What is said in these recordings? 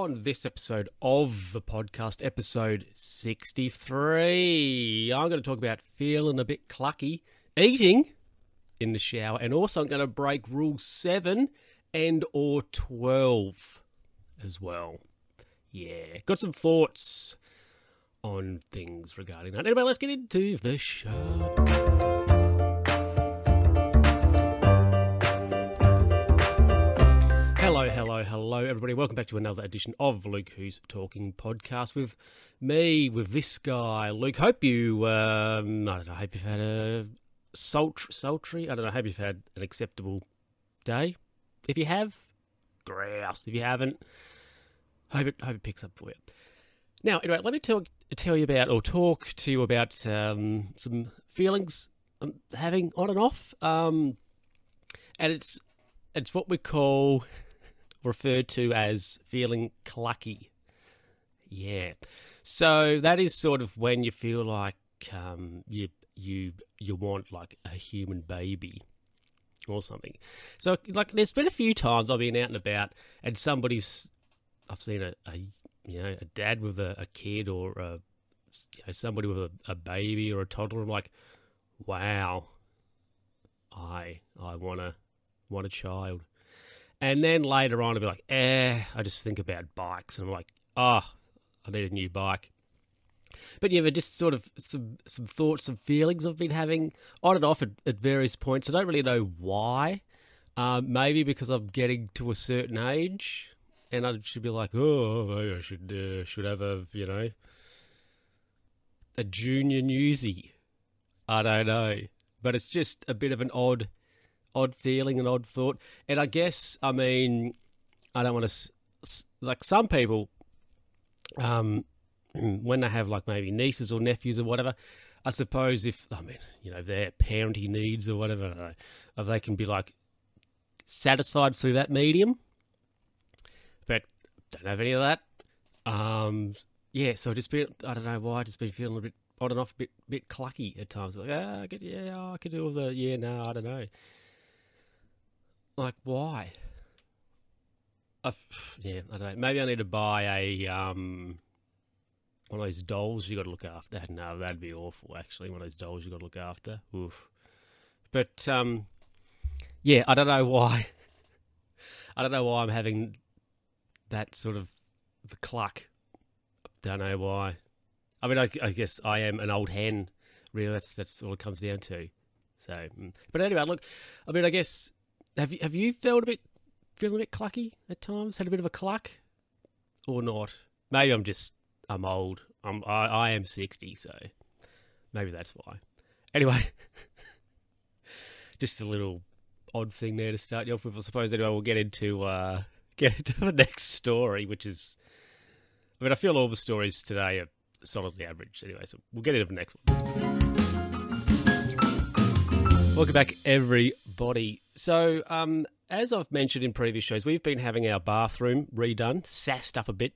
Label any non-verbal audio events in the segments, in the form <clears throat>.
on this episode of the podcast, episode 63. I'm going to talk about feeling a bit clucky, eating in the shower, and also I'm going to break rule 7 and or 12 as well. Yeah, got some thoughts on things regarding that. Anyway, let's get into the show. Hello, everybody. Welcome back to another edition of Luke Who's Talking podcast with me, with this guy, Luke. Hope you, um, I don't know, hope you've had a sultry, sultry, I don't know, hope you've had an acceptable day. If you have, grouse. If you haven't, hope it, hope it picks up for you. Now, anyway, let me talk, tell you about, or talk to you about um, some feelings I'm having on and off. Um, and it's it's what we call referred to as feeling clucky. Yeah. So that is sort of when you feel like um, you you you want like a human baby or something. So like there's been a few times I've been out and about and somebody's I've seen a, a you know a dad with a, a kid or a, you know, somebody with a, a baby or a toddler. I'm like, wow, I I want to want a child. And then later on, I'll be like, eh, I just think about bikes. And I'm like, oh, I need a new bike. But yeah, but just sort of some some thoughts, some feelings I've been having on and off at, at various points. I don't really know why. Um, maybe because I'm getting to a certain age, and I should be like, oh, I should uh, should have a you know a junior newsy. I don't know, but it's just a bit of an odd odd feeling, an odd thought. And I guess, I mean, I don't want to, like some people, um, <clears throat> when they have like maybe nieces or nephews or whatever, I suppose if, I mean, you know, their parenting needs or whatever, if they can be like satisfied through that medium. But don't have any of that. Um, yeah, so just been, I don't know why, just been feeling a bit on and off, a bit, bit clucky at times. Like, ah, I could, yeah, I could do all the, yeah, no, I don't know. Like, why? Uh, yeah, I don't know. Maybe I need to buy a um, one of those dolls you got to look after. <laughs> No, that'd be awful. Actually, one of those dolls you got to look after. Oof. But um, yeah, I don't know why. <laughs> I don't know why I'm having that sort of the cluck. Don't know why. I mean, I, I guess I am an old hen. Really, that's that's all it comes down to. So, mm. but anyway, look. I mean, I guess have you have you felt a bit feeling a bit clucky at times? Had a bit of a cluck, or not? Maybe I'm just I'm old. I'm I, I am sixty, so maybe that's why. Anyway, <laughs> just a little odd thing there to start you off with. I suppose anyway we'll get into uh, <laughs> get into the next story, which is. I mean, I feel all the stories today are solidly average. Anyway, so we'll get into the next one. Welcome back, everybody. So, um, as I've mentioned in previous shows, we've been having our bathroom redone, sassed up a bit,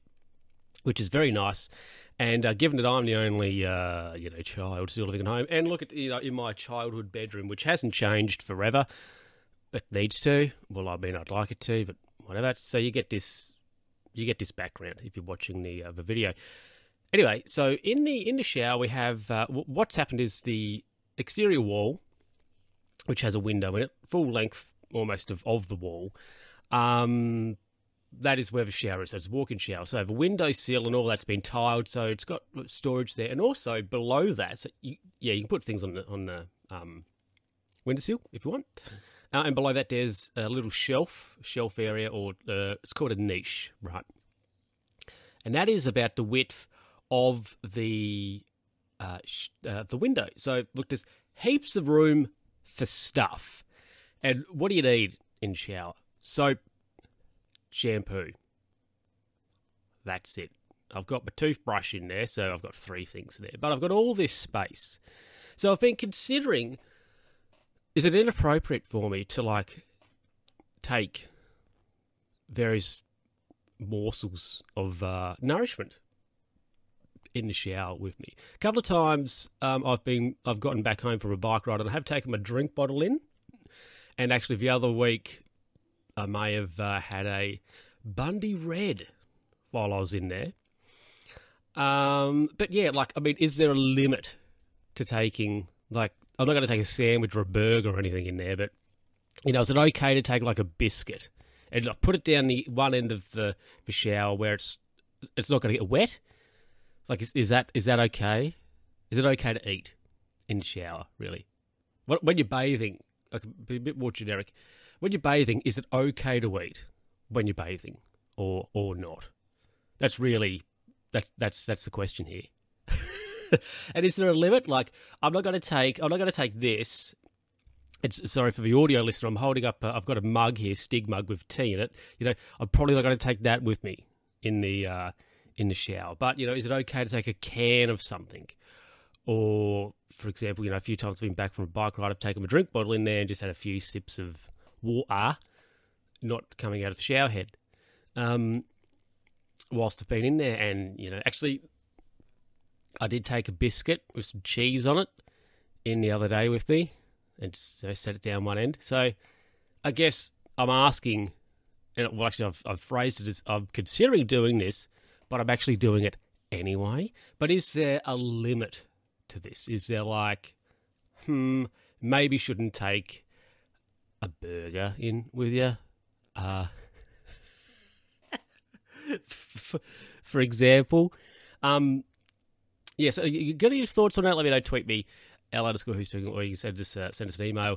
which is very nice. And uh, given that I'm the only, uh, you know, child still living at home, and look at you know in my childhood bedroom, which hasn't changed forever, it needs to. Well, I mean, I'd like it to, but whatever. So you get this, you get this background if you're watching the uh, the video. Anyway, so in the in the shower we have uh, what's happened is the exterior wall which has a window in it, full length almost of, of the wall. Um, that is where the shower is. So it's a walk-in shower. So the window sill and all that's been tiled, so it's got storage there. And also below that, so you, yeah, you can put things on the on the um, windowsill if you want. Uh, and below that, there's a little shelf, shelf area, or uh, it's called a niche, right? And that is about the width of the uh, sh- uh, the window. So look, there's heaps of room for stuff. And what do you need in shower? Soap, shampoo. That's it. I've got my toothbrush in there, so I've got three things there. But I've got all this space. So I've been considering is it inappropriate for me to like take various morsels of uh, nourishment in the shower with me. A couple of times um, I've been I've gotten back home from a bike ride and I have taken my drink bottle in. And actually, the other week I may have uh, had a Bundy Red while I was in there. Um, but yeah, like I mean, is there a limit to taking like I'm not going to take a sandwich or a burger or anything in there, but you know, is it okay to take like a biscuit and like, put it down the one end of the, the shower where it's it's not going to get wet? Like, is, is that is that okay? Is it okay to eat in shower? Really? When you're bathing, like be a bit more generic. When you're bathing, is it okay to eat when you're bathing, or or not? That's really that's that's that's the question here. <laughs> and is there a limit? Like, I'm not going to take I'm not going to take this. It's sorry for the audio listener. I'm holding up. i I've got a mug here, Stig mug with tea in it. You know, I'm probably not going to take that with me in the uh, in the shower. But you know, is it okay to take a can of something? Or, for example, you know, a few times I've been back from a bike ride, I've taken a drink bottle in there and just had a few sips of water, not coming out of the shower head. Um, whilst I've been in there, and you know, actually, I did take a biscuit with some cheese on it in the other day with me, and so set it down one end. So, I guess I'm asking, and well, actually, I've, I've phrased it as I'm considering doing this, but I'm actually doing it anyway. But is there a limit to this? Is there like, hmm, maybe shouldn't take a burger in with you? Uh, <laughs> for, example. Um, yes, yeah, so you got any thoughts on that? Let me know. Tweet me, L underscore who's doing, or you can send us uh, send us an email.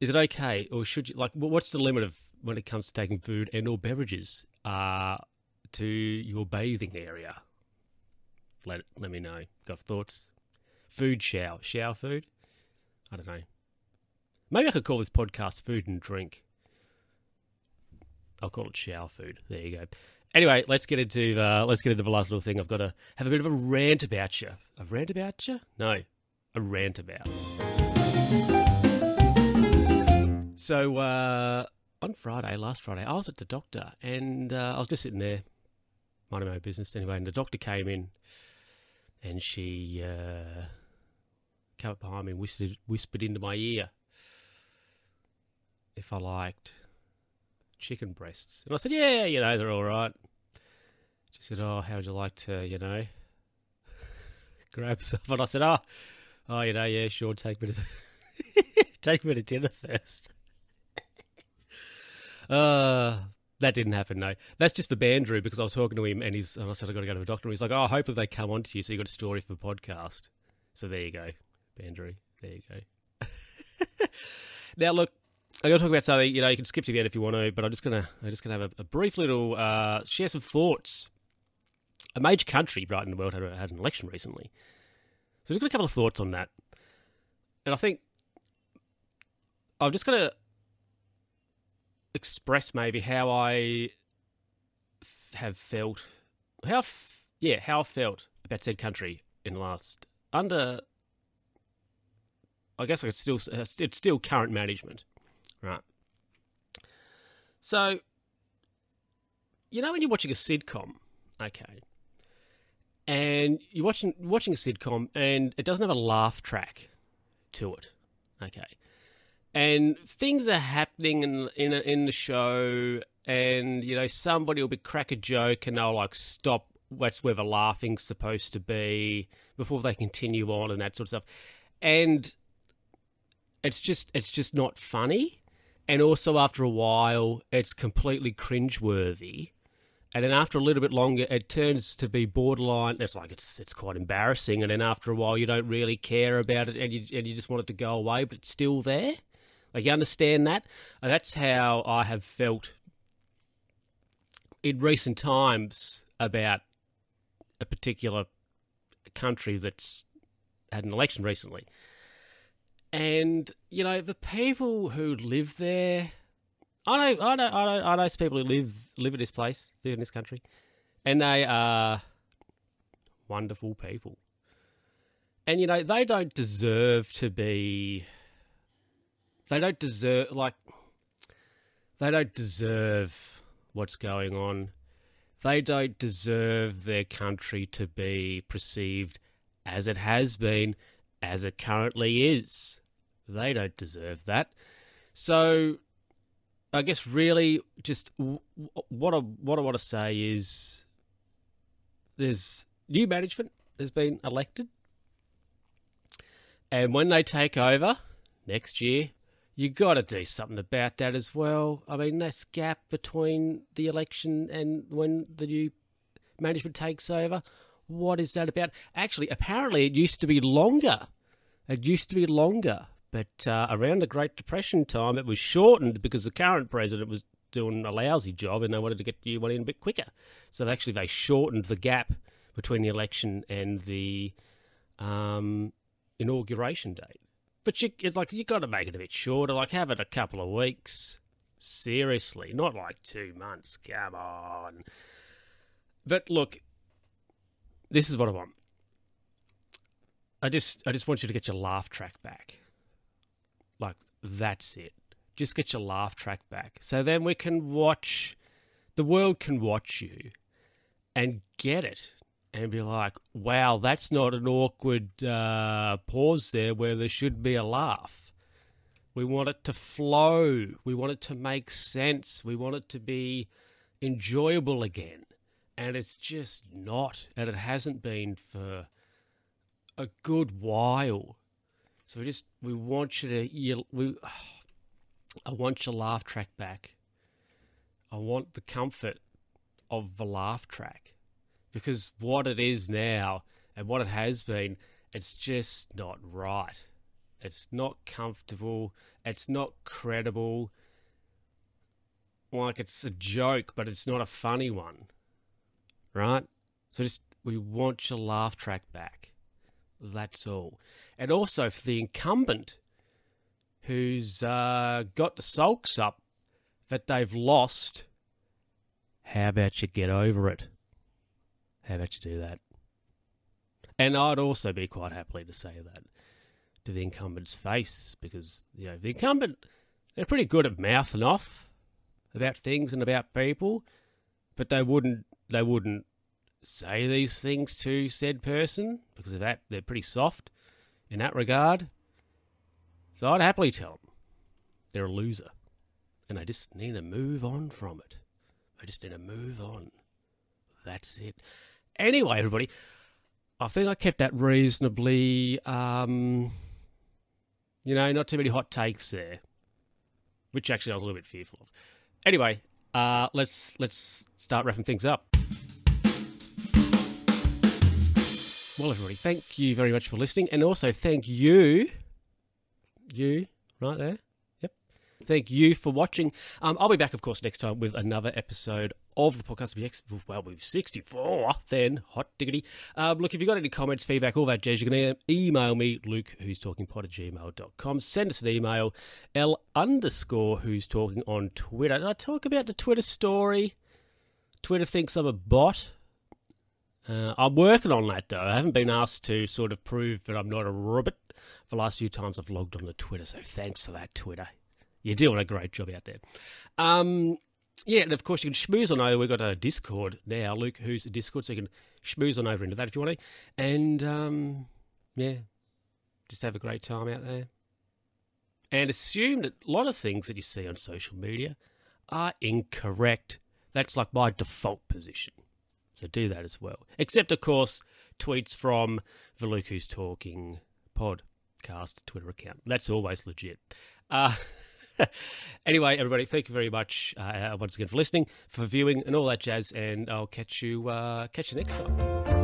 Is it okay, or should you like? What's the limit of when it comes to taking food and or beverages uh, to your bathing area? Let let me know. Got thoughts? Food shower, shower food. I don't know. Maybe I could call this podcast "Food and Drink." I'll call it shower food. There you go. Anyway, let's get into uh, let's get into the last little thing. I've got to have a bit of a rant about you. A rant about you? No, a rant about. So uh, on Friday, last Friday, I was at the doctor and uh, I was just sitting there, minding my own business anyway. And the doctor came in, and she uh, came up behind me and whispered, whispered into my ear if I liked chicken breasts. And I said, yeah, you know, they're all right. She said, oh, how would you like to, you know, <laughs> grab some? And I said, oh, oh, you know, yeah, sure, take me to, <laughs> take me to dinner first. <laughs> uh, that didn't happen, no. That's just for Bandrew because I was talking to him and he's, and I said, i got to go to the doctor. And he's like, oh, hopefully they come on to you so you got a story for the podcast. So there you go, Bandrew. There you go. <laughs> now, look, I'm going to talk about something. You know, you can skip to the end if you want to, but I'm just gonna I'm just gonna have a, a brief little uh, share some thoughts. A major country right in the world had, had an election recently, so just got a couple of thoughts on that, and I think I'm just gonna express maybe how I f- have felt, how f- yeah, how I felt about said country in the last under. I guess I could still uh, it's still current management Right. So, you know when you're watching a sitcom, okay, and you're watching watching a sitcom and it doesn't have a laugh track to it, okay, and things are happening in in in the show, and you know somebody will be crack a joke and they'll like stop. That's where the laughing's supposed to be before they continue on and that sort of stuff, and it's just it's just not funny and also after a while, it's completely cringeworthy. And then after a little bit longer, it turns to be borderline. It's like it's it's quite embarrassing. And then after a while, you don't really care about it, and you and you just want it to go away, but it's still there. Like you understand that? And that's how I have felt in recent times about a particular country that's had an election recently. And you know, the people who live there, I know, I know, I know, I know people who live live in this place, live in this country, and they are wonderful people. And you know, they don't deserve to be. They don't deserve like. They don't deserve what's going on. They don't deserve their country to be perceived as it has been as it currently is. They don't deserve that. So, I guess really just what I what I want to say is there's new management has been elected, and when they take over next year, you got to do something about that as well. I mean, this gap between the election and when the new management takes over, what is that about? Actually, apparently, it used to be longer. It used to be longer, but uh, around the Great Depression time, it was shortened because the current president was doing a lousy job and they wanted to get you one in a bit quicker. So actually, they shortened the gap between the election and the um, inauguration date. But you, it's like you got to make it a bit shorter. Like have it a couple of weeks. Seriously, not like two months. Come on. But look, this is what I want. I just, I just want you to get your laugh track back. Like that's it. Just get your laugh track back. So then we can watch. The world can watch you, and get it and be like, wow, that's not an awkward uh, pause there where there should be a laugh. We want it to flow. We want it to make sense. We want it to be enjoyable again. And it's just not. And it hasn't been for a good while. So we just, we want you to, you, we, I want your laugh track back. I want the comfort of the laugh track because what it is now and what it has been, it's just not right. It's not comfortable. It's not credible. Like it's a joke, but it's not a funny one. Right? So just, we want your laugh track back. That's all. And also for the incumbent who's uh, got the sulks up that they've lost, how about you get over it? How about you do that? And I'd also be quite happily to say that to the incumbent's face because, you know, the incumbent, they're pretty good at mouthing off about things and about people, but they wouldn't, they wouldn't say these things to said person because of that. They're pretty soft in that regard. So I'd happily tell them they're a loser and they just need to move on from it. They just need to move on. That's it. Anyway, everybody, I think I kept that reasonably, um, you know, not too many hot takes there, which actually I was a little bit fearful of. Anyway, uh, let's let's start wrapping things up. Well, everybody, thank you very much for listening, and also thank you, you right there, Thank you for watching. Um, I'll be back, of course, next time with another episode of the podcast. Well, we've 64 then. Hot diggity. Um, look, if you've got any comments, feedback, all that jazz, you can email me, luke, who's talking pod at gmail.com. Send us an email, L underscore who's talking on Twitter. Did I talk about the Twitter story? Twitter thinks I'm a bot. Uh, I'm working on that though. I haven't been asked to sort of prove that I'm not a rabbit. The last few times I've logged on to Twitter, so thanks for that, Twitter. You're doing a great job out there. Um, yeah, and of course you can schmooze on over. We've got a Discord now, Luke, who's a Discord, so you can schmooze on over into that if you want to. And um, yeah, just have a great time out there. And assume that a lot of things that you see on social media are incorrect. That's like my default position. So do that as well. Except, of course, tweets from the Luke Who's Talking podcast Twitter account. That's always legit. Uh, <laughs> <laughs> anyway, everybody, thank you very much uh, once again for listening, for viewing, and all that jazz. And I'll catch you uh, catch you next time.